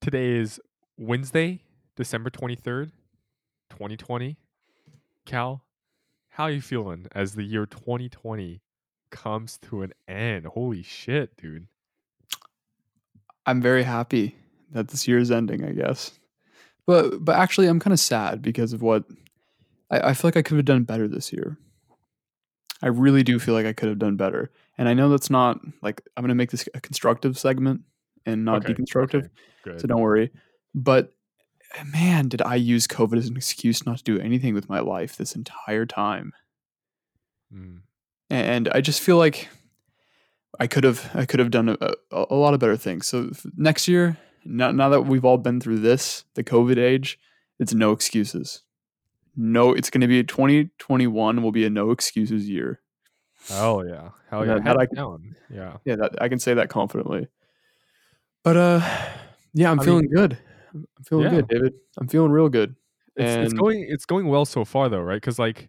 Today is Wednesday, December 23rd, 2020. Cal, how are you feeling as the year 2020 comes to an end? Holy shit, dude. I'm very happy that this year is ending, I guess. But but actually I'm kind of sad because of what I, I feel like I could have done better this year. I really do feel like I could have done better. And I know that's not like I'm gonna make this a constructive segment and not Okay, deconstructive. okay. So don't worry. But man, did I use COVID as an excuse not to do anything with my life this entire time. Mm, and I just feel like I could have I could have done a, a, a lot of better things. So next year, now, now that we've all been through this, the COVID age, it's no excuses. No, it's going to be 2021 will be a no excuses year. Oh yeah. Hell yeah. that I Head can- Yeah. Yeah, that I can say that confidently. But uh, yeah, I'm I feeling good. I'm feeling Yeah. good, David. I'm feeling real good. It's, it's going it's going well so far though, right? Because like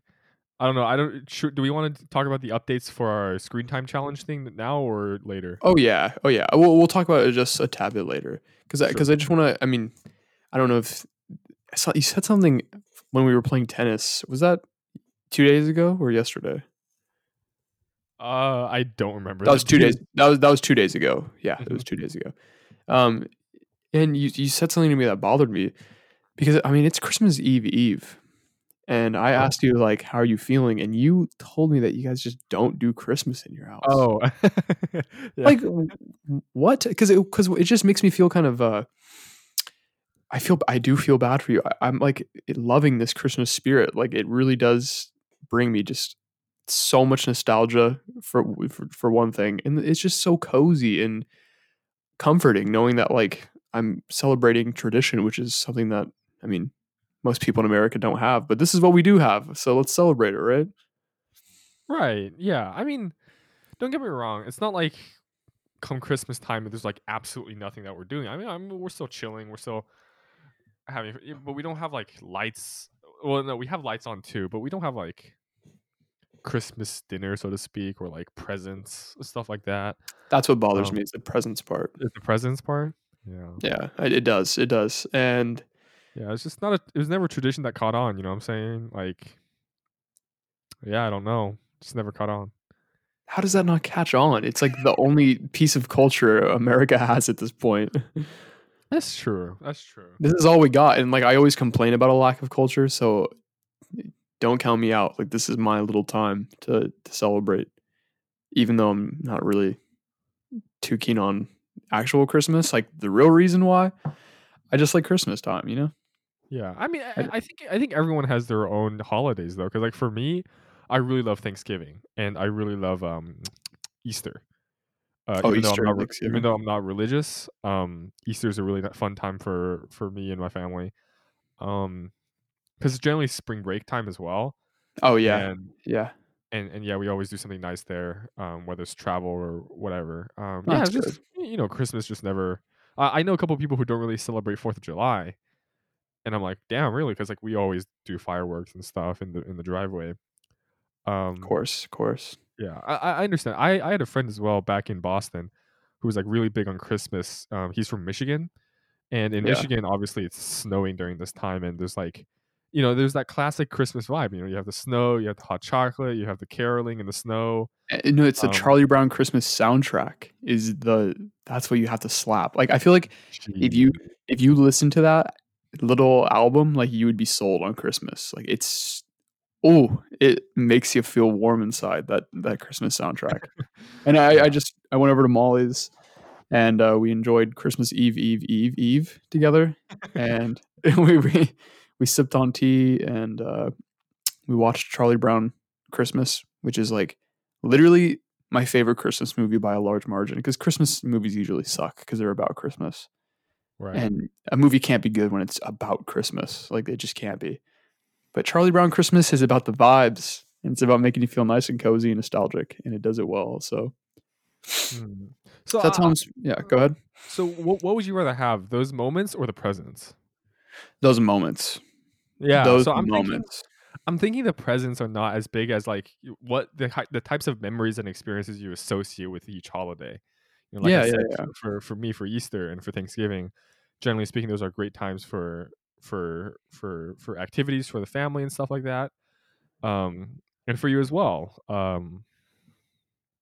I don't know. I don't. Should, do we want to talk about the updates for our screen time challenge thing now or later? Oh yeah, oh yeah. We'll we'll talk about it just a tad bit later because Sure. because I just want to. I mean, I don't know if I saw you said something when we were playing tennis. Was that two days ago or yesterday? Uh, I don't remember. That was two days. That was that was two days ago. Yeah, it was Mhm. two days ago. Um, and you you said something to me that bothered me because I mean it's Christmas Eve Eve, and I asked you like how are you feeling, and you told me that you guys just don't do Christmas in your house. Oh, yeah. like what? Because it because it just makes me feel kind of uh i feel i do feel bad for you. I, i'm like loving this christmas spirit. Like it really does bring me just so much nostalgia for for, for one thing and it's just so cozy and comforting knowing that like i'm celebrating tradition which is something that i mean most people in america don't have but this is what we do have so let's celebrate it right right. Yeah. I mean, don't get me wrong. It's not like come Christmas time there's like absolutely nothing that we're doing. I mean, I'm, we're still chilling. We're still having, but we don't have like lights. Well, no, we have lights on too, but we don't have like Christmas dinner, so to speak, or like presents, stuff like that. That's what bothers Um, me is the presence part Is the presence part? Yeah. yeah it does it does and Yeah, it's just not a. It was never a tradition that caught on. You know what I'm saying? Like, yeah, I don't know. Just never caught on. how does that not catch on? It's like the only piece of culture America has at this point. That's true. That's true. This is all we got. And like I always complain about a lack of culture, so don't count me out. Like this is my little time to to celebrate. Even though I'm not really too keen on actual Christmas, like the real reason why I just like Christmas time, you know? Yeah, I mean, I, I- I think I think everyone has their own holidays though, because like for me, I really love Thanksgiving and I really love um Easter. Uh, Oh, even though I'm not, even though I'm not religious, um, Easter is a really fun time for for me and my family, um, because it's generally spring break time as well. Oh yeah. and yeah. And and yeah, we always do something nice there, um, whether it's travel or whatever. Um, yeah, it's just you know, Christmas just never. I I know a couple people who don't really celebrate Fourth of July, and I'm like, damn, really? Because like we always do fireworks and stuff in the in the driveway. Um, Of course, of course. yeah, I, I I understand. I, I had a friend as well back in Boston who was like really big on Christmas. Um, he's from Michigan, and in Yeah. Michigan, obviously, it's snowing during this time, and there's like, you know, there's that classic Christmas vibe. You know, you have the snow, you have the hot chocolate, you have the caroling in the snow. No, it's the Um, Charlie Brown Christmas soundtrack. Is the that's what you have to slap. Like I feel like if you if you listen to that little album, like you would be sold on Christmas. Like it's oh, it makes you feel warm inside that that Christmas soundtrack. and I, I just I went over to Molly's and uh, we enjoyed Christmas Eve, Eve, Eve, Eve together, and we we, we sipped on tea and uh, we watched Charlie Brown Christmas, which is like literally my favorite Christmas movie by a large margin because Christmas movies usually suck because they're about Christmas. right. And a movie can't be good when it's about Christmas. Like it just can't be. But Charlie Brown Christmas is about the vibes. And it's about making you feel nice and cozy and nostalgic. And it does it well. So Mm. So that I- sounds yeah, go ahead. so what what would you rather have, those moments or the presents? Those moments. Yeah, those so I'm thinking. I'm thinking the presents are not as big as like what the the types of memories and experiences you associate with each holiday. You know, like Yeah, I yeah, yeah. For, for me for Easter and for Thanksgiving, generally speaking, those are great times for for for for activities for the family and stuff like that. Um, and for you as well. Um,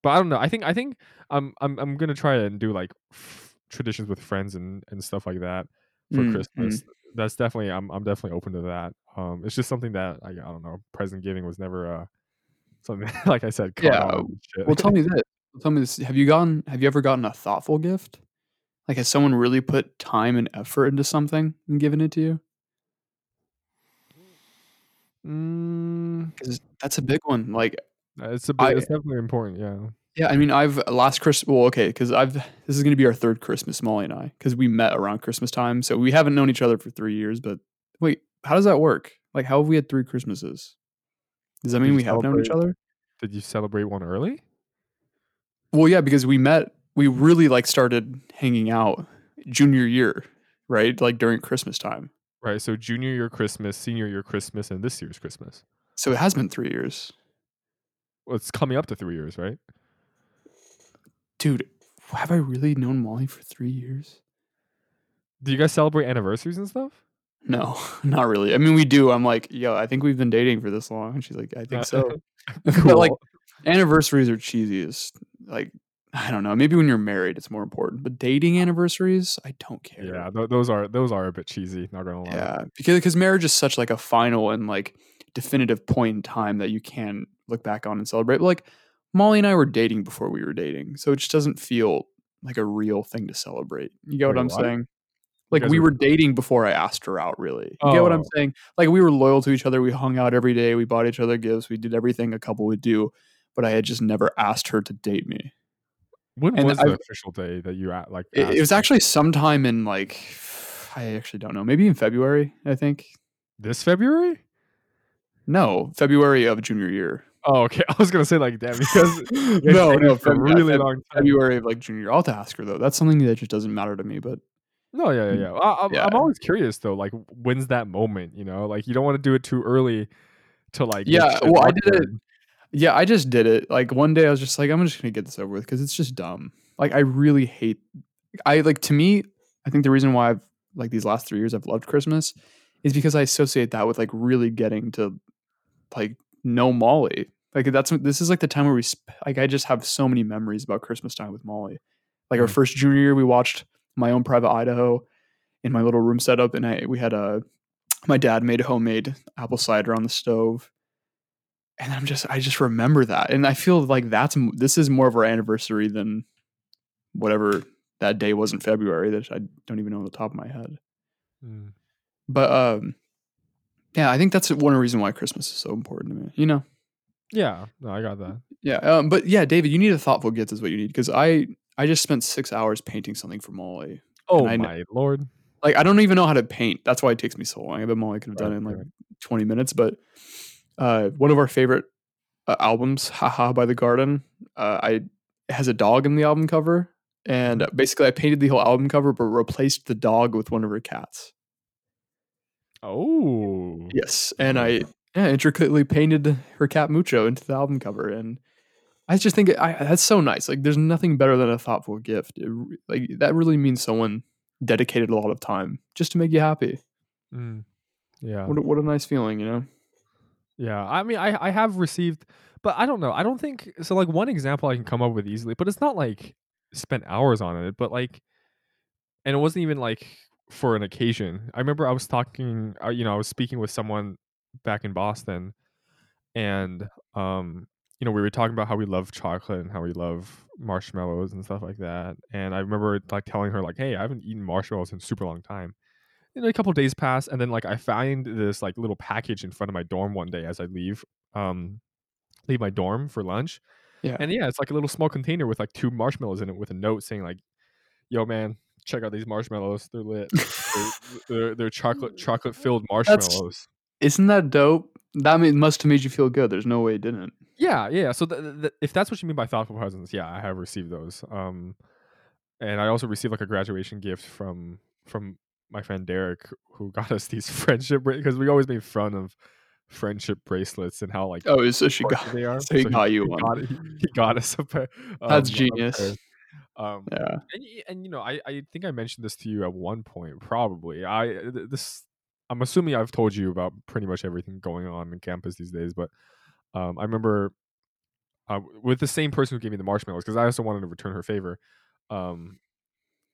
but I don't know. I think I think I'm I'm I'm gonna try and do like f- traditions with friends and and stuff like that for Mm, Christmas. That's definitely I'm I'm definitely open to that. Um, it's just something that I, I don't know. Present giving was never uh something like I said. Yeah, shit. Well, tell me this. Tell me this. Have you gotten? Have you ever gotten a thoughtful gift? Like, has someone really put time and effort into something and given it to you? mm, Because that's a big one. Like, it's a bit, I- it's definitely important. Yeah. Yeah, I mean, I've last Christmas. Well, okay, because I've this is going to be our third Christmas, Molly and I, because we met around Christmas time. So we haven't known each other for three years. But wait, how does that work? Like, how have we had three Christmases? Does that Did mean we have known each other? Did you celebrate one early? Well, yeah, because we met. We really like started hanging out junior year, right? Like during Christmas time. Right. So junior year Christmas, senior year Christmas, and this year's Christmas. So it has been three years. Well, it's coming up to three years, right? Dude, have I really known Molly for three years? Do you guys celebrate anniversaries and stuff? No, not really. I mean, we do. I'm like, yo, I think we've been dating for this long. And she's like, I think uh, so. But like, anniversaries are cheesy. As like, I don't know. Maybe when you're married, it's more important. But dating anniversaries, I don't care. yeah, th- those are those are a bit cheesy. Not gonna lie. Yeah, because because marriage is such like a final and like definitive point in time that you can look back on and celebrate. But, like Molly and I were dating before we were dating, so it just doesn't feel like a real thing to celebrate. You get what Wait, I'm what? saying? Like we were- dating before I asked her out. Really, you get what I'm Oh. saying? Like we were loyal to each other. We hung out every day. We bought each other gifts. We did everything a couple would do. But I had just never asked her to date me. When And was the I've- official day that you at like? It, it was actually sometime in like I actually don't know. Maybe in February. I think. this February. No, February of junior year. Oh, okay. I was gonna say like damn because no, no, for a really long time. February of like junior. I'll have to ask her though. That's something that just doesn't matter to me. But No, yeah, yeah, mm, yeah. I, I'm, Yeah. I'm always curious though. Like, when's that moment? You know, like you don't want to do it too early to like. Yeah, well, I did it- yeah, I just did it. Like one day, I was just like, I'm just gonna get this over with because it's just dumb. Like I really hate. I like to me. I think the reason why I've like these last three years I've loved Christmas is because I associate that with like really getting to like know Molly. Like that's this is like the time where we sp- like I just have so many memories about Christmas time with Molly. Like our Mm. first junior year, we watched my own private Idaho in my little room setup, and I we had a my dad made a homemade apple cider on the stove, and I'm just I just remember that, and I feel like that's this is more of our anniversary than whatever that day was in February that I don't even know on the top of my head. Mm. But um, yeah, I think that's one reason why Christmas is so important to me. You know. Yeah, no, I got that. Yeah, um, but yeah, David, you need a thoughtful gift is what you need because I I just spent six hours painting something for Molly. Oh I my lord! Like I don't even know how to paint. That's why it takes me so long. I bet Molly could have done Right, it in like right. twenty minutes. But uh, one of our favorite uh, albums, "Haha" by the Garden, uh, I has a dog in the album cover, and Mm-hmm. basically I painted the whole album cover, but replaced the dog with one of her cats. Oh, Yes, and I yeah, intricately painted her cat Mucho into the album cover, and I just think I, that's so nice. Like, there's nothing better than a thoughtful gift. It, like that really means someone dedicated a lot of time just to make you happy. Mm. yeah, What a, what a nice feeling, you know. yeah. I mean, I I have received, but I don't know. I don't think so. Like one example I can come up with easily, but it's not like spent hours on it. But like, and it wasn't even like for an occasion. I remember I was talking. Uh, you know, I was speaking with someone back in Boston, and um, you know, we were talking about how we love chocolate and how we love marshmallows and stuff like that. And I remember like telling her like, "Hey, I haven't eaten marshmallows in a super long time." And a couple days pass, and then like I find this like little package in front of my dorm one day as I leave, um, leave my dorm for lunch. Yeah. And yeah, it's like a little small container with like two marshmallows in it with a note saying like, "Yo, man, check out these marshmallows. They're lit. they're, they're, they're chocolate chocolate filled marshmallows." Isn't that dope? That must have made you feel good. There's no way it didn't. Yeah, yeah. So th- th- if that's what you mean by thoughtful presents, yeah, I have received those. Um, and I also received like a graduation gift from from my friend Derek, who got us these friendship because we always made fun of friendship bracelets and how like Oh, so she got they are. so he got you he one. Got, he, he got us a pair. um, That's genius. Um, Yeah. and, and you know, I, I think I mentioned this to you at one point. Probably, I this. I'm assuming I've told you about pretty much everything going on in campus these days, but um, I remember uh, with the same person who gave me the marshmallows because I also wanted to return her favor. Um,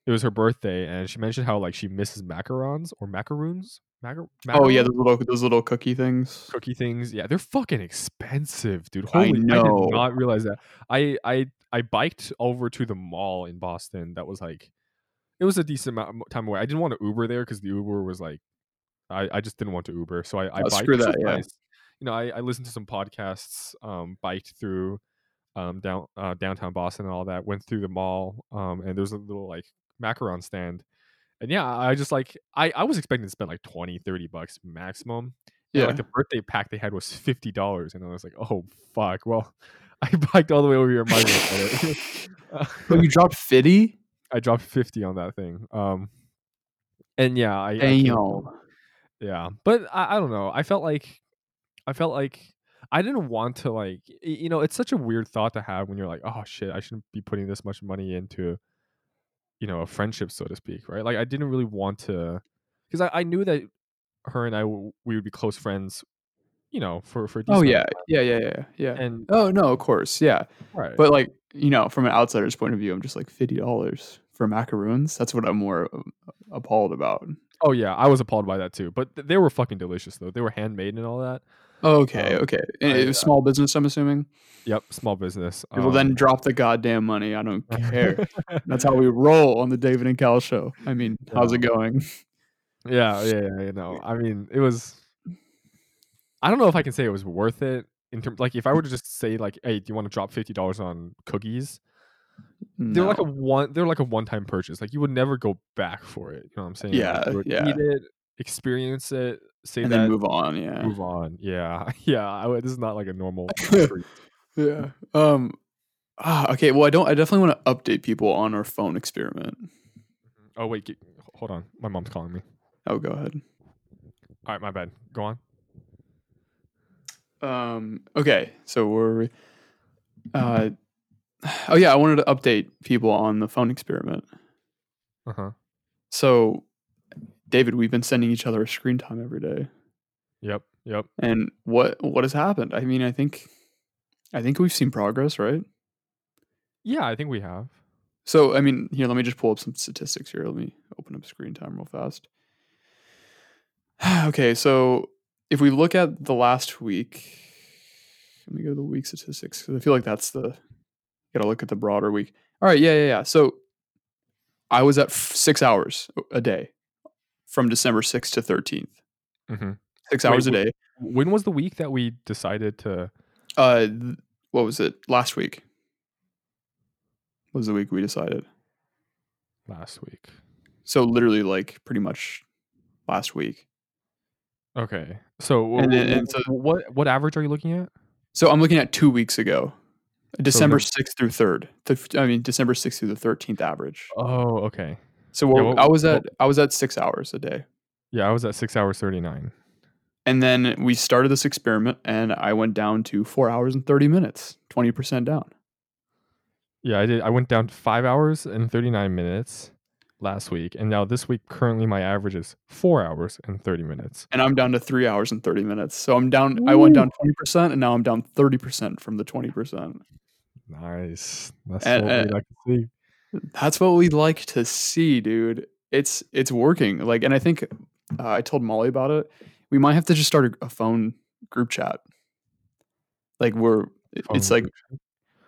it was her birthday, and she mentioned how like she misses macarons or macaroons. Macar- Oh yeah, those little those little cookie things. cookie things. Yeah, they're fucking expensive, dude. Holy, I, know. did not realize that. I I I biked over to the mall in Boston. That was like, it was a decent amount of time away. I didn't want to Uber there because the Uber was like, I I just didn't want to Uber, so I I Oh, biked. screw that, yeah. nice. You know, I I listened to some podcasts, um, biked through, um, down uh, downtown Boston and all that. Went through the mall, um, and there's a little like macaron stand. And yeah, I just like I, I was expecting to spend like 20, 30 bucks maximum. Yeah. Like the birthday pack they had was fifty dollars, and I was like, "Oh fuck!" Well, I biked all the way over here. Might as well get it. Oh, you dropped fifty? I dropped fifty on that thing. Um, and yeah, I, I Damn. home. Yeah, but I, I don't know. I felt like I felt like I didn't want to like you know. It's such a weird thought to have when you're like, "Oh shit, I shouldn't be putting this much money into." You know, a friendship, so to speak, right? Like, I didn't really want to, because I, I knew that her and I w- we would be close friends, you know, for for Oh yeah, yeah, yeah, yeah, yeah. and Oh no, of course, yeah. right, But like you know, from an outsider's point of view, I'm just like fifty dollars for macaroons. That's what I'm more um, appalled about. Oh yeah, I was appalled by that too. But th- they were fucking delicious though. They were handmade and all that. Okay, Um, okay. I, uh, small business, I'm assuming. Yep, small business. well, um, then drop the goddamn money. I don't care. That's how we roll on the David and Cal show. I mean, how's it going? yeah, yeah, yeah. You know, I mean, it was. I don't know if I can say it was worth it in terms like if I were to just say like, hey, do you want to drop fifty dollars on cookies? They're like a one. They're like a one-time purchase. Like you would never go back for it. You know what I'm saying? Yeah, would yeah. Eat it, experience it, say and that, then move on. Yeah. move on. Yeah, yeah. I, this is not like a normal. Yeah. Um. Ah, okay. Well, I don't. I definitely want to update people on our phone experiment. oh wait, g- hold on. My mom's calling me. Oh, go ahead. All right, my bad. Go on. Um. Okay. So we're. Uh. Oh yeah, I wanted to update people on the phone experiment. Uh huh. So, David, we've been sending each other a screen time every day, Yep. Yep. and what what has happened? I mean, I think, I think we've seen progress, right? Yeah, I think we have. So, I mean, here, let me just pull up some statistics here. Let me open up screen time real fast. okay, so if we look at the last week, let me go to the week statistics because I feel like that's the got to look at the broader week. All right, yeah, yeah, yeah. So I was at f- six hours a day from December sixth to thirteenth. Mm-hmm. Six Wait, hours a day. When was the week that we decided to? Uh, th- what was it? Last week was the week we decided. Last week. So literally, like pretty much last week. Okay. So, And and so- what what average are you looking at? So I'm looking at two weeks ago, December no- sixth through third. The, I mean December sixth through the thirteenth average. Oh, okay. So Yeah, what- I was what- at I was at six hours a day, Yeah, I was at six hours thirty nine. and then we started this experiment, and I went down to four hours and thirty minutes, twenty percent down. Yeah, I did. I went down to five hours and thirty nine minutes last week, and now this week currently my average is four hours and thirty minutes. And I'm down to three hours and thirty minutes. So I'm down. I went down twenty percent, and now I'm down thirty percent from the twenty percent. Nice. That's And- what we like to see. That's what we'd like to see, dude. It's it's working. Like, and I think uh, I told Molly about it. We might have to just start a, a phone group chat. Like we're, it's Phone like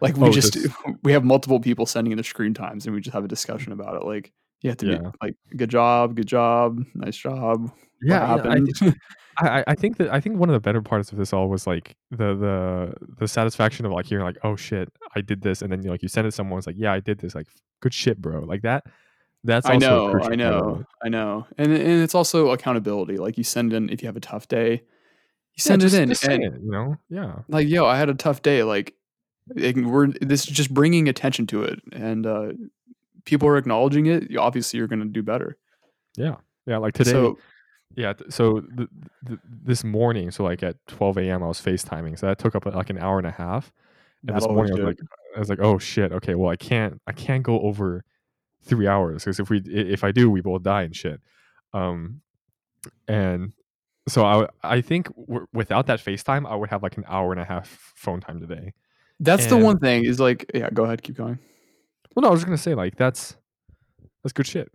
like we Oh, just just- we have multiple people sending in the screen times, and we just have a discussion about it. Like you have to Yeah. be like, good job, good job, nice job. Yeah, yeah, I happened? I, I- I think that I think one of the better parts of this all was like the the the satisfaction of like hearing like oh shit I did this and then you like you send it to someone it's like yeah I did this like good shit bro like that that's I know, I know. I know, and and it's also accountability. Like you send in if you have a tough day, you Yeah, send just- it in, and it, you know yeah like yo i had a tough day like it, we're this is just bringing attention to it and uh people are acknowledging it you- obviously you're going to do better yeah yeah like today so yeah so th- th- this morning so like at 12 a.m I was FaceTiming so that took up like an hour and a half and that this morning I was like. I was like, oh shit. Okay, well I can't I can't go over three hours because if we if I do, we both die and shit. Um, and so I I think w- without that FaceTime, I would have like an hour and a half phone time today. That's the one thing is like, yeah, go ahead, keep going. Well, no, I was just gonna say like that's that's good shit.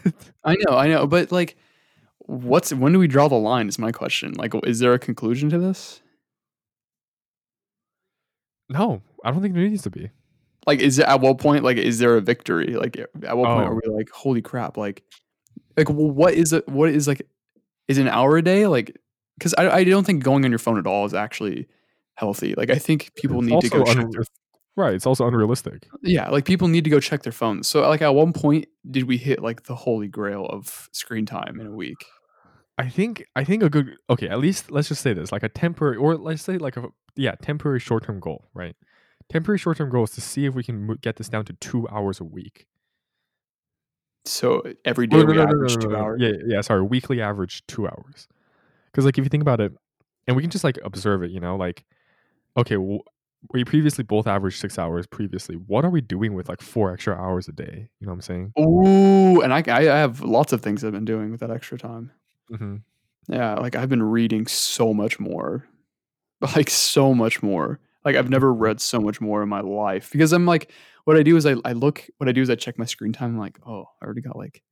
I know, I know, but like, what's when do we draw the line? Is my question. Like, is there a conclusion to this? no, I don't think there needs to be. Like, is it at what point? Like, is there a victory? Like, at what point are Oh. we like, holy crap? Like, like, well, what is it? What is like, is an hour a day? Like, because I, I don't think going on your phone at all is actually healthy. Like, I think people It's need to go also check unre- their Right, it's also unrealistic. yeah, like people need to go check their phones. So, like, at one point, did we hit like the holy grail of screen time in a week? I think I think a good okay, at least let's just say this, like a temporary or let's say like a yeah, temporary short-term goal, right? Temporary short-term goal is to see if we can get this down to 2 hours a week. So every day No, no, we no, no, average no, two no, no. hours. Yeah, yeah, sorry, weekly average 2 hours. Cuz like if you think about it and we can just like observe it, you know, like okay, well, we previously both averaged 6 hours previously. What are we doing with like 4 extra hours a day? You know what I'm saying? Ooh, and I, I have lots of things I've been doing with that extra time. Mhm. Yeah, like I've been reading so much more, like so much more. Like I've never read so much more in my life because I'm like, what I do is I, I look, what I do is I check my screen time. I'm like, oh, I already got like,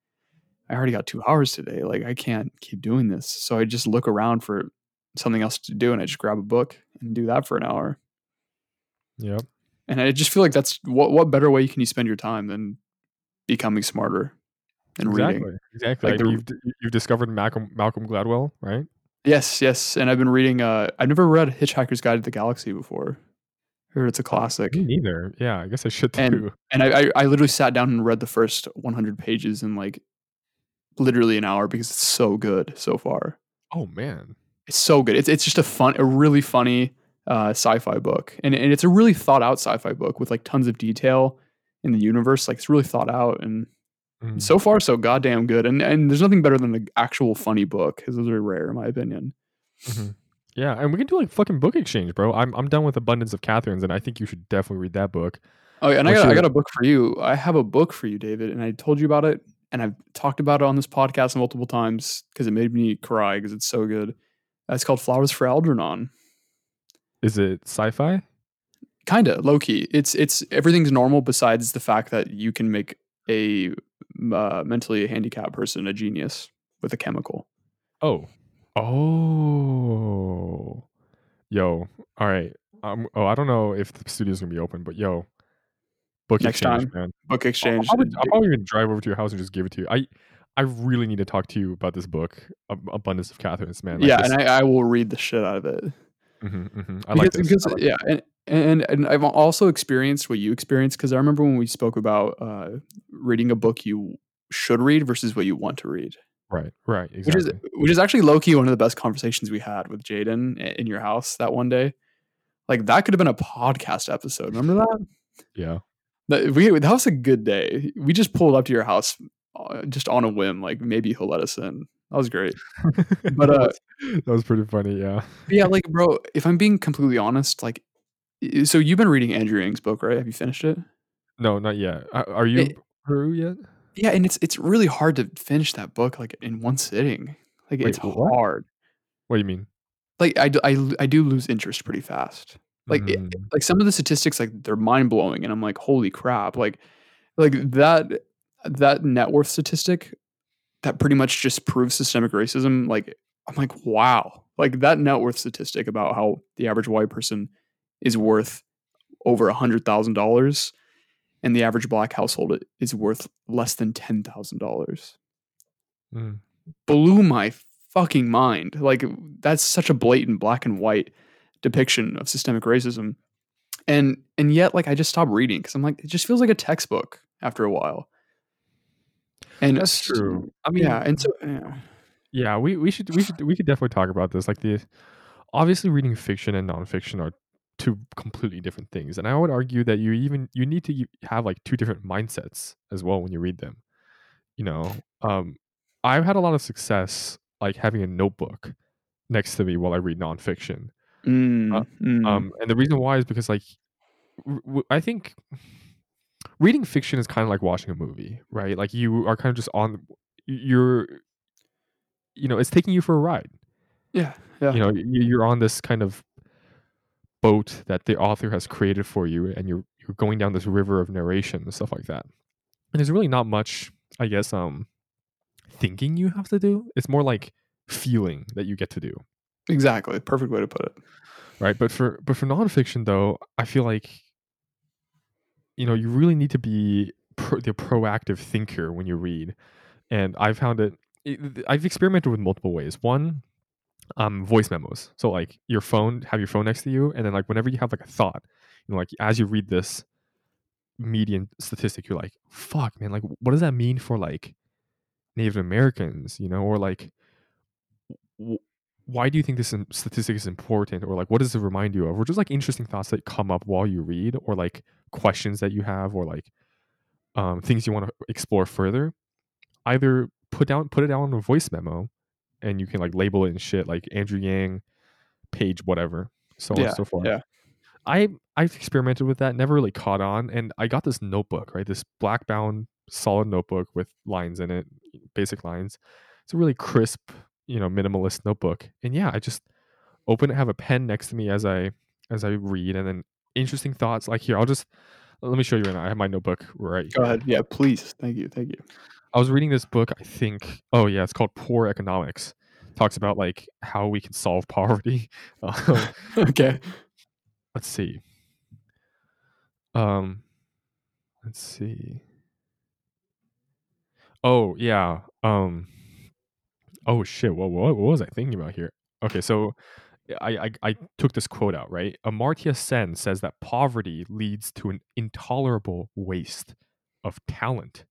I already got two hours today. Like I can't keep doing this. So I just look around for something else to do and I just grab a book and do that for an hour. Yep. And I just feel like that's what what better way can you spend your time than becoming smarter and Exactly. reading? Exactly. Like you've, you've discovered Malcolm Malcolm Gladwell, right? Yes, yes. And I've been reading uh I've never read Hitchhiker's Guide to the Galaxy before. Heard it's a classic. Me neither. Yeah, I guess I should And- And I, I I literally sat down and read the first 100 pages in like literally an hour because it's so good so far. Oh man. It's so good. It's it's just a fun a really funny uh sci-fi book. And and it's a really thought out sci-fi book with like tons of detail in the universe. Like it's really thought out and Mm. so far so goddamn good. And and there's nothing better than an actual funny book because those are rare in my opinion. Mhm. Yeah, and we can do like fucking book exchange, bro. I'm I'm done with Abundance of Katherines, and I think you should definitely read that book. Oh, yeah, and I got, I got a book for you. I have a book for you, David, and I told you about it, and I've talked about it on this podcast multiple times because it made me cry because it's so good. Uh, It's called Flowers for Algernon. Is it sci-fi? Kinda low key. It's it's everything's normal besides the fact that you can make a uh, mentally handicapped person a genius with a chemical. Oh, oh, yo. All right. Um. Oh, I don't know if the studio's gonna be open, but yo, book Next exchange, time, man. Book I'll, exchange. I'll probably, I'll probably even drive over to your house and just give it to you. I I really need to talk to you about this book, Abundance of Katherines, man. Like yeah, this- and I, I will read the shit out of it. Mhm, mhm. I like because, this. because I like yeah, and, and and I've also experienced what you experienced because I remember when we spoke about uh, reading a book you should read versus what you want to read, Right, right, exactly. which is which is actually low key one of the best conversations we had with Jaden in your house that one day. Like that could have been a podcast episode. Remember that? yeah. That we that was a good day. We just pulled up to your house uh, just on a whim. Like maybe he'll let us in. That was great. But, that, uh, was, that was pretty funny. Yeah. Yeah, like bro, if I'm being completely honest, like, so you've been reading Andrew Yang's book, right? Have you finished it? No, not yet. Are you It- Peru yet? Yeah, and it's it's really hard to finish that book like in one sitting. Like Wait, it's what? hard. What do you mean? Like I, do- I I do lose interest pretty fast. Like it- Mm, like some of the statistics like they're mind blowing, and I'm like, holy crap! Like like that that net worth statistic that pretty much just proves systemic racism. Like I'm like, wow! Like that net worth statistic about how the average white person is worth over a hundred thousand dollars, and the average black household is worth less than ten thousand dollars. mm. Blew my fucking mind. Like that's such a blatant black and white depiction of systemic racism, and and yet like I just stopped reading because I'm like it just feels like a textbook after a while. And That's true. I mean, yeah, and so yeah. yeah, we, we should we should we could definitely talk about this. Like the obviously reading fiction and nonfiction are two completely different things, and I would argue that you even you need to have like two different mindsets as well when you read them. You know, um, I've had a lot of success like having a notebook next to me while I read nonfiction. Mm, mm. Um, and the reason why is because like w- I think reading fiction is kind of like watching a movie, right? Like you are kind of just on you're you know, it's taking you for a ride. Yeah. Yeah. You know, you- you're on this kind of boat that the author has created for you and you're you're going down this river of narration and stuff like that. And there's really not much, I guess, um thinking you have to do. It's more like feeling that you get to do. exactly. Perfect way to put it. right but for but for nonfiction though i feel like you know you really need to be pro- the proactive thinker when you read. And i found it, it i've experimented with multiple ways. One um voice memos. So like your phone have your phone next to you and then like whenever you have like a thought you know like as you read this median statistic you're like fuck man like what does that mean for like native americans? You know or like why do you think this statistic is important? Or like what does it remind you of? Or just like interesting thoughts that come up while you read or like questions that you have or like um, things you want to explore further? Either put down put it down in a voice memo and you can like label it and shit like andrew yang page whatever so on and so forth. Yeah. i i've experimented with that never really caught on and i got this notebook right? This black bound solid notebook with lines in it basic lines. It's a really crisp you know minimalist notebook and yeah i just open it have a pen next to me as i as i read and then interesting thoughts like here i'll just let me show you right now i have my notebook right Go ahead. Yeah. Please. Thank you. Thank you. i was reading this book i think oh yeah it's called poor economics talks about like how we can solve poverty um, okay. let's see um let's see oh yeah um oh shit what, what, what was i thinking about here? Okay so I, I i took this quote out right? Amartya sen says that poverty leads to an intolerable waste of talent.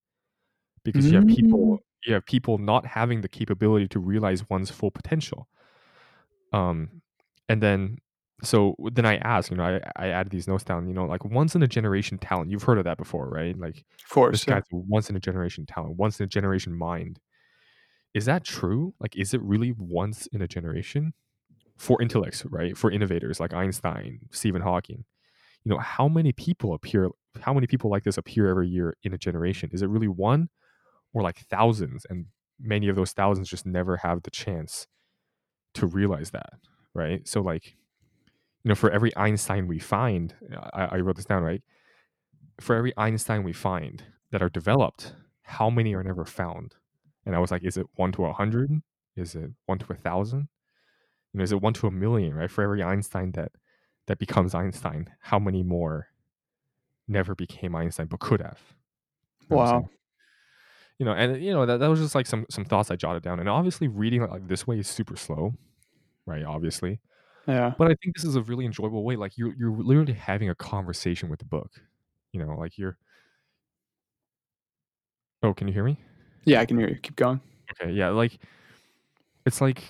Because you have people you have people not having the capability to realize one's full potential. Um and then so then i asked you know i i added these notes down you know like once in a generation talent you've heard of that before right? Like Of course. this yeah. guy's once in a generation talent once in a generation mind is that true? Like is it really once in a generation? For intellects right? For innovators like einstein stephen hawking. You know how many people appear how many people like this appear every year in a generation? Is it really one or like thousands? And many of those thousands just never have the chance to realize that right? So like you know for every einstein we find i, I wrote this down right? For every einstein we find that are developed how many are never found and i was like is it one to a hundred is it one to a thousand you know is it one to a million right for every einstein that that becomes einstein how many more never became einstein but could have You know what I'm saying? Wow. you know and you know that, that was just like some some thoughts i jotted down and obviously reading like this way is super slow right obviously Yeah. but i think this is a really enjoyable way like you're you're literally having a conversation with the book you know like you're oh can you hear me Yeah. I can hear you. Keep going. okay yeah like it's like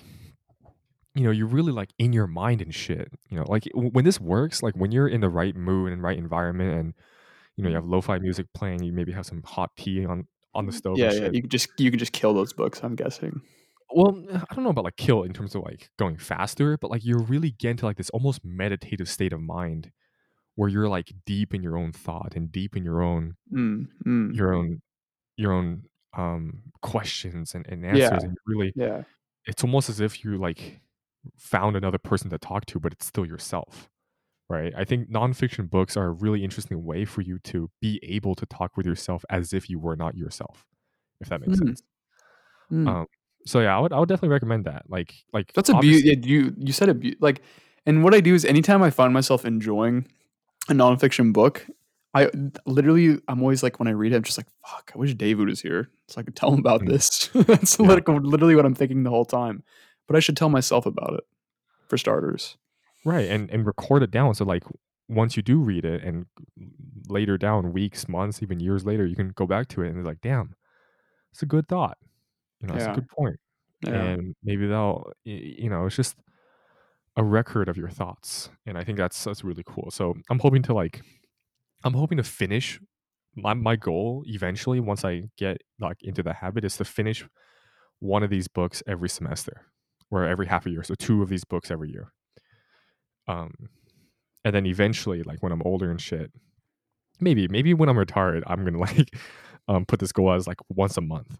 you know you're really like in your mind and shit you know like when this works like when you're in the right mood and right environment and you know you have lo-fi music playing you maybe have some hot tea on on the stove Yeah. Yeah. You could just you can just kill those books. I'm guessing. well i don't know about like kill in terms of like going faster but like you're really getting to like this almost meditative state of mind where you're like deep in your own thought and deep in your own Mm, mm. your own your own um questions and, and Yeah. answers and really Yeah. it's almost as if you like found another person to talk to but it's still yourself right i think nonfiction books are a really interesting way for you to be able to talk with yourself as if you were not yourself if that makes Mm. sense Mm. um so yeah i would i would definitely recommend that like like That's a beauty. You you said it like, and what I do is anytime I find myself enjoying a nonfiction book, I literally I'm always like when I read it, I'm just like, fuck, I wish David was here so I could tell him about Mm. this. That's Yeah. literally what I'm thinking the whole time. But I should tell myself about it, for starters. right and and record it down so like once you do read it and later down weeks months even years later you can go back to it and it's like damn it's a good thought you know it's Yeah. a good point Yeah. and maybe they'll you know it's just a record of your thoughts and i think that's that's really cool so i'm hoping to like i'm hoping to finish my, my goal eventually once i get like into the habit is to finish one of these books every semester or every half a year so two of these books every year um and then eventually, like when I'm older and shit, maybe maybe when I'm retired, I'm gonna like um put this goal as like once a month,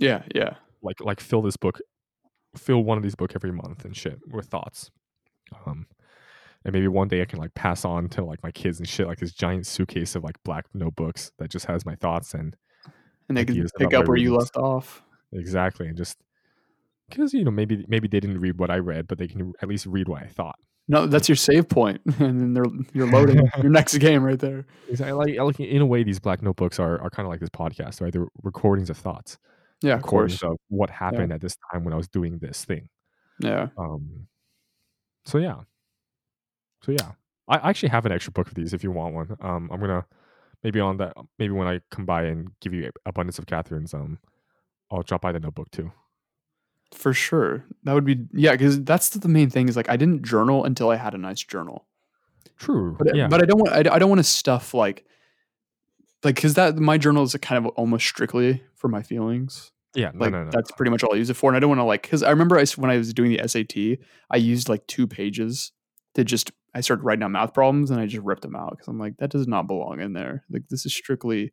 Yeah, yeah. like like fill this book, fill one of these book every month and shit with thoughts. Um, and maybe one day I can like pass on to like my kids and shit, like this giant suitcase of like black notebooks that just has my thoughts and And they can pick up where you left off. exactly and just because you know maybe maybe they didn't read what I read, but they can at least read what I thought. No, that's your save point, and then they're you're loading your next game right there. Exactly. Like, in a way, these black notebooks are, are kind of like this podcast, right? They're recordings of thoughts, Yeah, of course. of what happened at this time when I was doing this thing. Yeah. Um, so yeah, so yeah, I actually have an extra book of these if you want one. Um, I'm gonna maybe on that maybe when I come by and give you abundance of Katherine's, um, I'll drop by the notebook too. For sure. That would be yeah, because that's the main thing is like I didn't journal until I had a nice journal. True. But yeah. but I don't want I, I don't want to stuff like like because that my journal is kind of almost strictly for my feelings. yeah. No, Like no, no. that's pretty much all I use it for, and I don't want to like because I remember I when I was doing the SAT, I used like two pages to just I started writing down math problems and I just ripped them out because I'm like that does not belong in there. Like this is strictly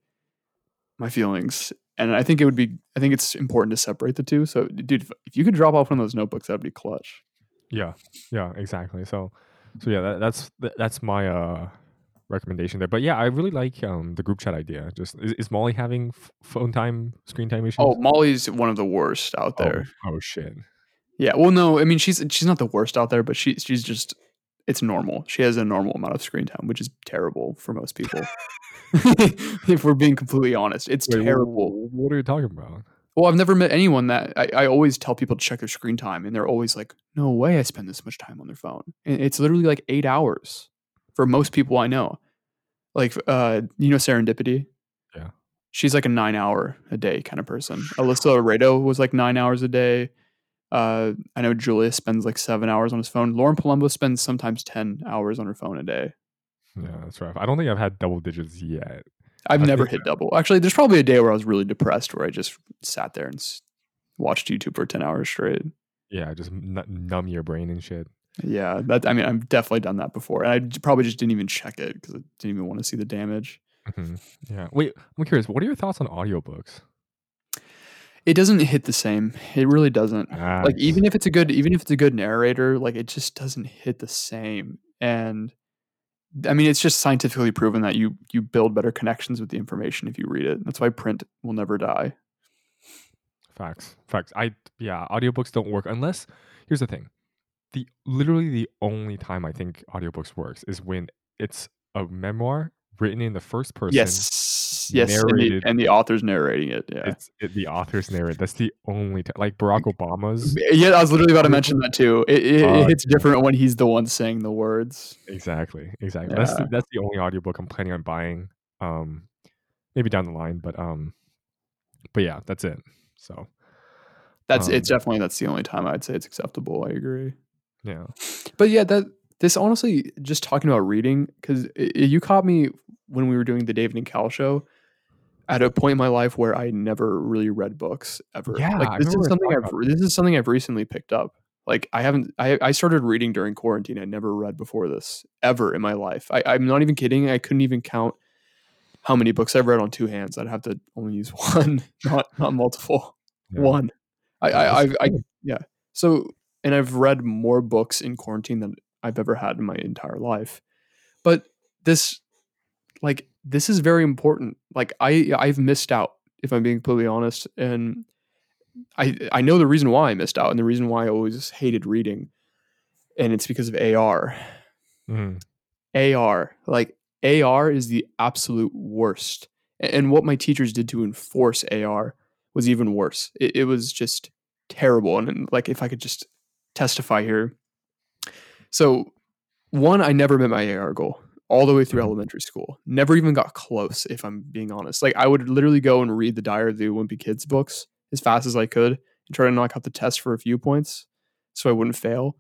my feelings, and I think it would be I think it's important to separate the two. So, dude, if, if you could drop off one of those notebooks, that'd be clutch. Yeah, yeah, exactly. So, so yeah, that, that's that, that's my uh recommendation there. But yeah, I really like um the group chat idea. Just is, is Molly having f- phone time, screen time issues? Oh, Molly's one of the worst out Oh, there. Oh, shit. Yeah. Well, no, I mean she's she's not the worst out there, but she she's just it's normal. She has a normal amount of screen time, which is terrible for most people. if we're being completely honest, it's Wait, terrible. What are you talking about? Well, I've never met anyone that I, I always tell people to check their screen time, and they're always like, "No way, I spend this much time on their phone." And it's literally like eight hours for most people I know. Like, uh, you know, Serendipity. Yeah. she's like a nine hour a day kind of person. Alyssa Laredo was like nine hours a day. Uh, I know Julius spends like seven hours on his phone. Lauren Palumbo spends sometimes ten hours on her phone a day. Yeah, that's rough. I don't think I've had double digits yet. I've I never hit double. Actually, there's probably a day where I was really depressed, where I just sat there and s- watched YouTube for ten hours straight. Yeah, just n- numb your brain and shit. Yeah, that I mean, I've definitely done that before, and I probably just didn't even check it because I didn't even want to see the damage. Mhm. Yeah. Wait, I'm curious. What are your thoughts on audiobooks? It doesn't hit the same. It really doesn't. Ah, like even if it's a good even if it's a good narrator like it just doesn't hit the same and i mean it's just scientifically proven that you you build better connections with the information if you read it that's why print will never die Facts. Facts. I yeah, audiobooks don't work unless here's the thing. The literally the only time I think audiobooks works is when it's a memoir written in the first person. yes yes and the, and the author's narrating it yeah It's it, the author's narrate. That's the only time. Like Barack Obama's. yeah i was literally about to mention that too it, it, Oh, it hits different when he's the one saying the words Exactly. Exactly. That's the, Yeah. that's the only audiobook I'm planning on buying. Um, maybe down the line, but um, but yeah, that's it. So that's Um, it's definitely that's the only time i'd say it's acceptable i agree yeah. But yeah, that this honestly, just talking about reading, because you caught me when we were doing the David and Cal show at a point in my life where I never really read books ever. Yeah, like this is something I've this is something I've recently picked up. Like I haven't I, I started reading during quarantine. I never read before this ever in my life. I, I'm not even kidding. I couldn't even count how many books I've read on two hands. I'd have to only use one, not not multiple. yeah. One. I I, I, I yeah. So and I've read more books in quarantine than I've ever had in my entire life. But this like this is very important. Like I I've missed out if I'm being completely honest and I I know the reason why I missed out and the reason why I always hated reading and it's because of AR. Mhm. AR. Like AR is the absolute worst. And what my teachers did to enforce AR was even worse. It, it was just terrible. And, and, like if I could just testify here. So one, I never met my AR goal all the way through elementary school. Never even got close, if I'm being honest. Like I would literally go and read the Diary of the Wimpy Kids books as fast as I could and try to knock out the test for a few points so I wouldn't fail.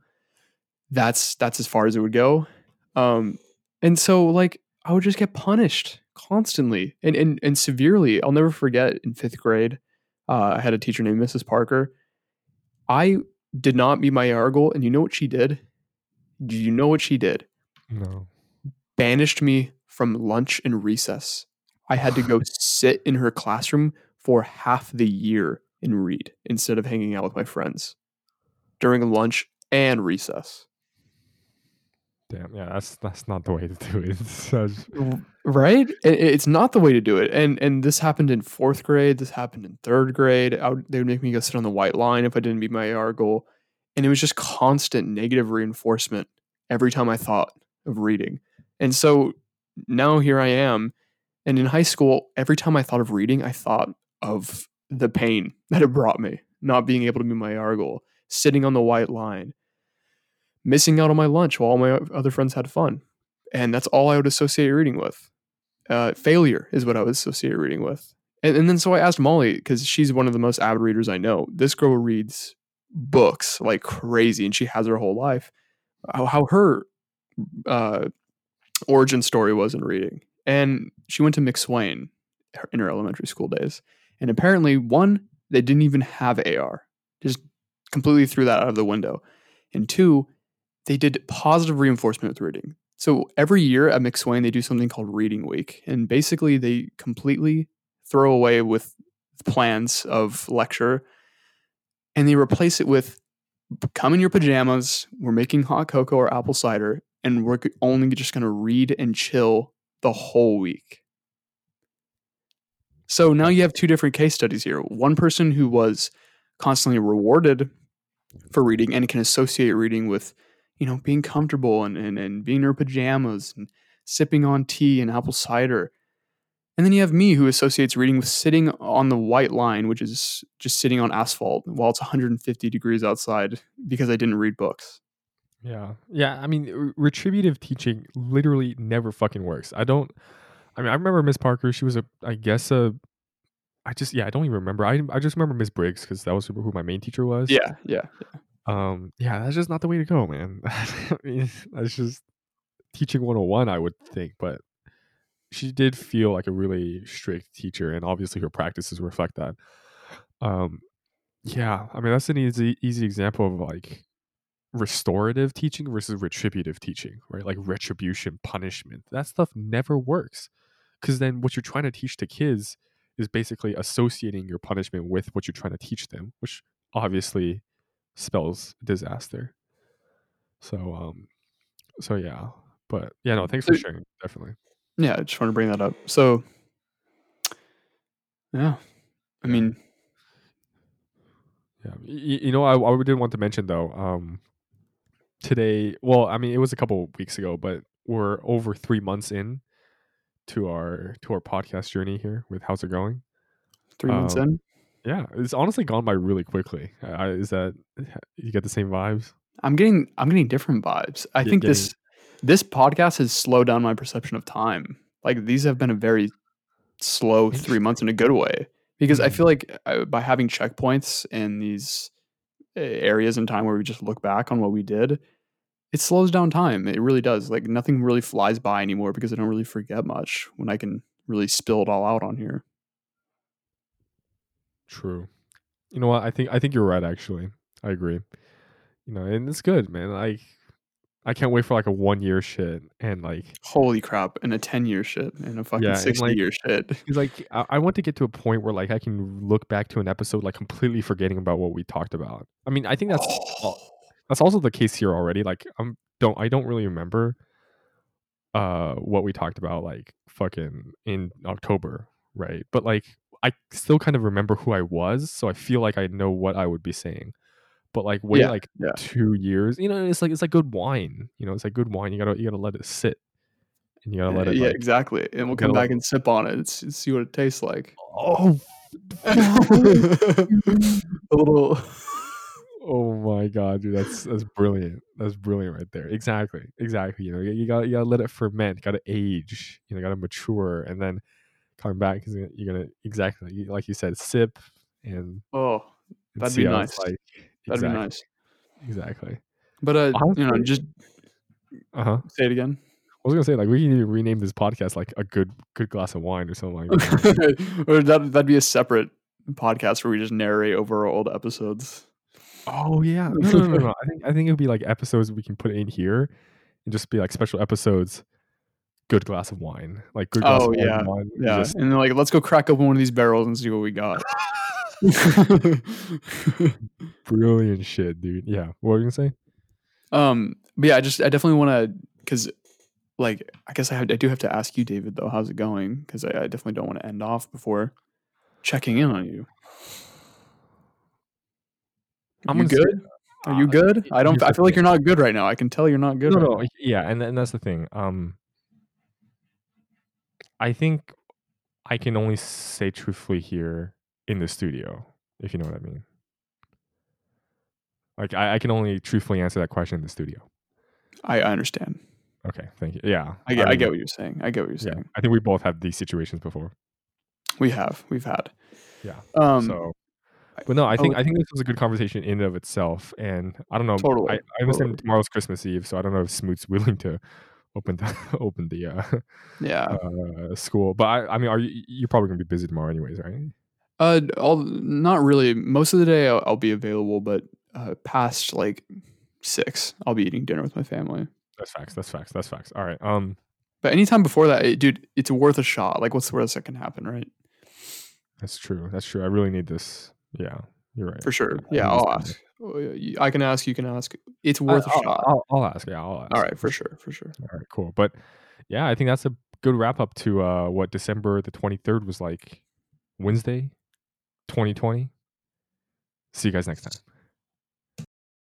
That's that's as far as it would go. Um, and so like I would just get punished constantly and and, and severely. I'll never forget in fifth grade, uh, I had a teacher named Mrs. Parker. I did not meet my AR goal, and you know what she did? Do you know what she did? No. Banished me from lunch and recess. I had to go sit in her classroom for half the year and read instead of hanging out with my friends during lunch and recess. Damn. Yeah, that's that's not the way to do it. Such- Right? It's not the way to do it. And and this happened in fourth grade. This happened in third grade. I would, they would make me go sit on the white line if I didn't meet my AR goal. And it was just constant negative reinforcement every time I thought of reading. And so now here I am. And in high school, every time I thought of reading, I thought of the pain that it brought me, not being able to meet my AR goal, sitting on the white line, missing out on my lunch while all my other friends had fun. And that's all I would associate reading with. Uh, failure is what I would associate reading with. And, and then so I asked Molly, because she's one of the most avid readers I know. This girl reads books like crazy, and she has her whole life. How, how her uh, origin story was in reading. And she went to McSwain in her elementary school days. And apparently, one, they didn't even have AR, just completely threw that out of the window. And two, they did positive reinforcement with reading. So every year at McSwain, they do something called Reading Week. And basically, they completely throw away with plans of lecture and they replace it with come in your pajamas, we're making hot cocoa or apple cider, and we're only just going to read and chill the whole week. So now you have two different case studies here. One person who was constantly rewarded for reading and can associate reading with, you know, being comfortable and, and, and being in her pajamas and sipping on tea and apple cider. And then you have me who associates reading with sitting on the white line, which is just sitting on asphalt while it's 150 degrees outside because I didn't read books. Yeah. Yeah. I mean, re- retributive teaching literally never fucking works. I don't, I mean, I remember Miss Parker. She was a, I guess, a, I just, yeah, I don't even remember. I, I just remember Miss Briggs because that was who my main teacher was. Yeah, yeah. Um, yeah, that's just not the way to go, man. I mean, that's just teaching 101, I would think. But she did feel like a really strict teacher, and obviously her practices reflect that. Um, yeah, I mean, that's an easy, easy example of like restorative teaching versus retributive teaching, right? Like retribution, punishment. That stuff never works. Because then what you're trying to teach to kids is basically associating your punishment with what you're trying to teach them, which obviously spells disaster. So, um, so yeah. But yeah, no, thanks for sharing. Definitely. Yeah, I just want to bring that up. So, yeah, I mean, Yeah. Y- you know, I, I did want to mention though, um, today, well, I mean, it was a couple weeks ago, but we're over three months in to our to our podcast journey here with how's it going? three months Um, in, Yeah, it's honestly gone by really quickly. I, is that you get the same vibes? I'm getting I'm getting different vibes. I You're think getting- this this podcast has slowed down my perception of time. Like these have been a very slow three months in a good way because I Mhm. feel like uh, by having checkpoints and these areas in time where we just look back on what we did, it slows down time. It really does. Like nothing really flies by anymore because I don't really forget much when I can really spill it all out on here. True. You know what? I think I think you're right. Actually, I agree. You know, and it's good, man. Like, I can't wait for like a one year shit and like Holy crap! And a ten year shit and a fucking Yeah, sixty like- year shit. Because like I, I want to get to a point where like I can look back to an episode like completely forgetting about what we talked about. I mean, I think that's al- that's also the case here already. Like I'm don't I don't really remember uh what we talked about like fucking in October, right? But like I still kind of remember who I was, so I feel like I know what I would be saying. But like wait Yeah, like yeah. two years, you know, it's like it's like good wine. You know, it's like good wine. You gotta you gotta let it sit. And you gotta let Uh, it yeah, like exactly. And we'll come back and sip on it and see what it tastes like. Oh a little. Oh my god, dude, that's that's brilliant. That's brilliant right there. Exactly, exactly. You know, you, you got you gotta let it ferment. Got to age. You know, got to mature, and then come back because you're gonna exactly like you said, sip and, Oh, That'd be nice. Like that'd exactly, be nice. Exactly. But uh, you know, just Uh huh. say it again. I was gonna say like we can even rename this podcast like a good good glass of wine or something like that. or that that'd be a separate podcast where we just narrate over our old episodes. oh yeah. No, no, no. I think I think it would be like episodes we can put in here, and just be like special episodes. Good glass of wine, like good glass Oh of yeah, wine. yeah. just- and then like, let's go crack open one of these barrels and see what we got. brilliant shit, dude. Yeah, what were you gonna say? um, but yeah, I just I definitely want to because like I guess I have I do have to ask you, David, though. How's it going? Because I, I definitely don't want to end off before checking in on you. I'm you good? Are you uh, good? I don't. I feel like you're not good right now. I can tell you're not good. no, right no, now. yeah, and and that's the thing. Um, I think I can only say truthfully here in the studio, if you know what I mean. Like I, I can only truthfully answer that question in the studio. I, I understand. Okay, thank you. Yeah, I get. I, mean, get what you're saying. I get what you're Yeah, saying. I think we both have these situations before. We have. We've had. Yeah. Um. so, but no, I think oh. I think this was a good conversation in and of itself, and I don't know. Totally, I, I understand totally. tomorrow's Christmas Eve, so I don't know if Smoot's willing to open the open the uh, yeah. uh, school. But I, I mean, are you? You're probably gonna be busy tomorrow, anyways, right? Uh. All. Not really. Most of the day I'll, I'll be available, but uh, past like six, I'll be eating dinner with my family. That's facts. That's facts. That's facts. All right. Um, But anytime before that, it, dude, it's worth a shot. Like, what's the worst that can happen, right? that's true. That's true. I really need this. Yeah, you're right. For sure. I Yeah, I'll ask. Oh, I can ask. You can ask. It's worth a I'll, shot. I'll, I'll ask. Yeah, I'll ask. All right, for sure, for sure. All right, cool. But yeah, I think that's a good wrap up to uh, what December the 23rd was like Wednesday, 2020. See you guys next time.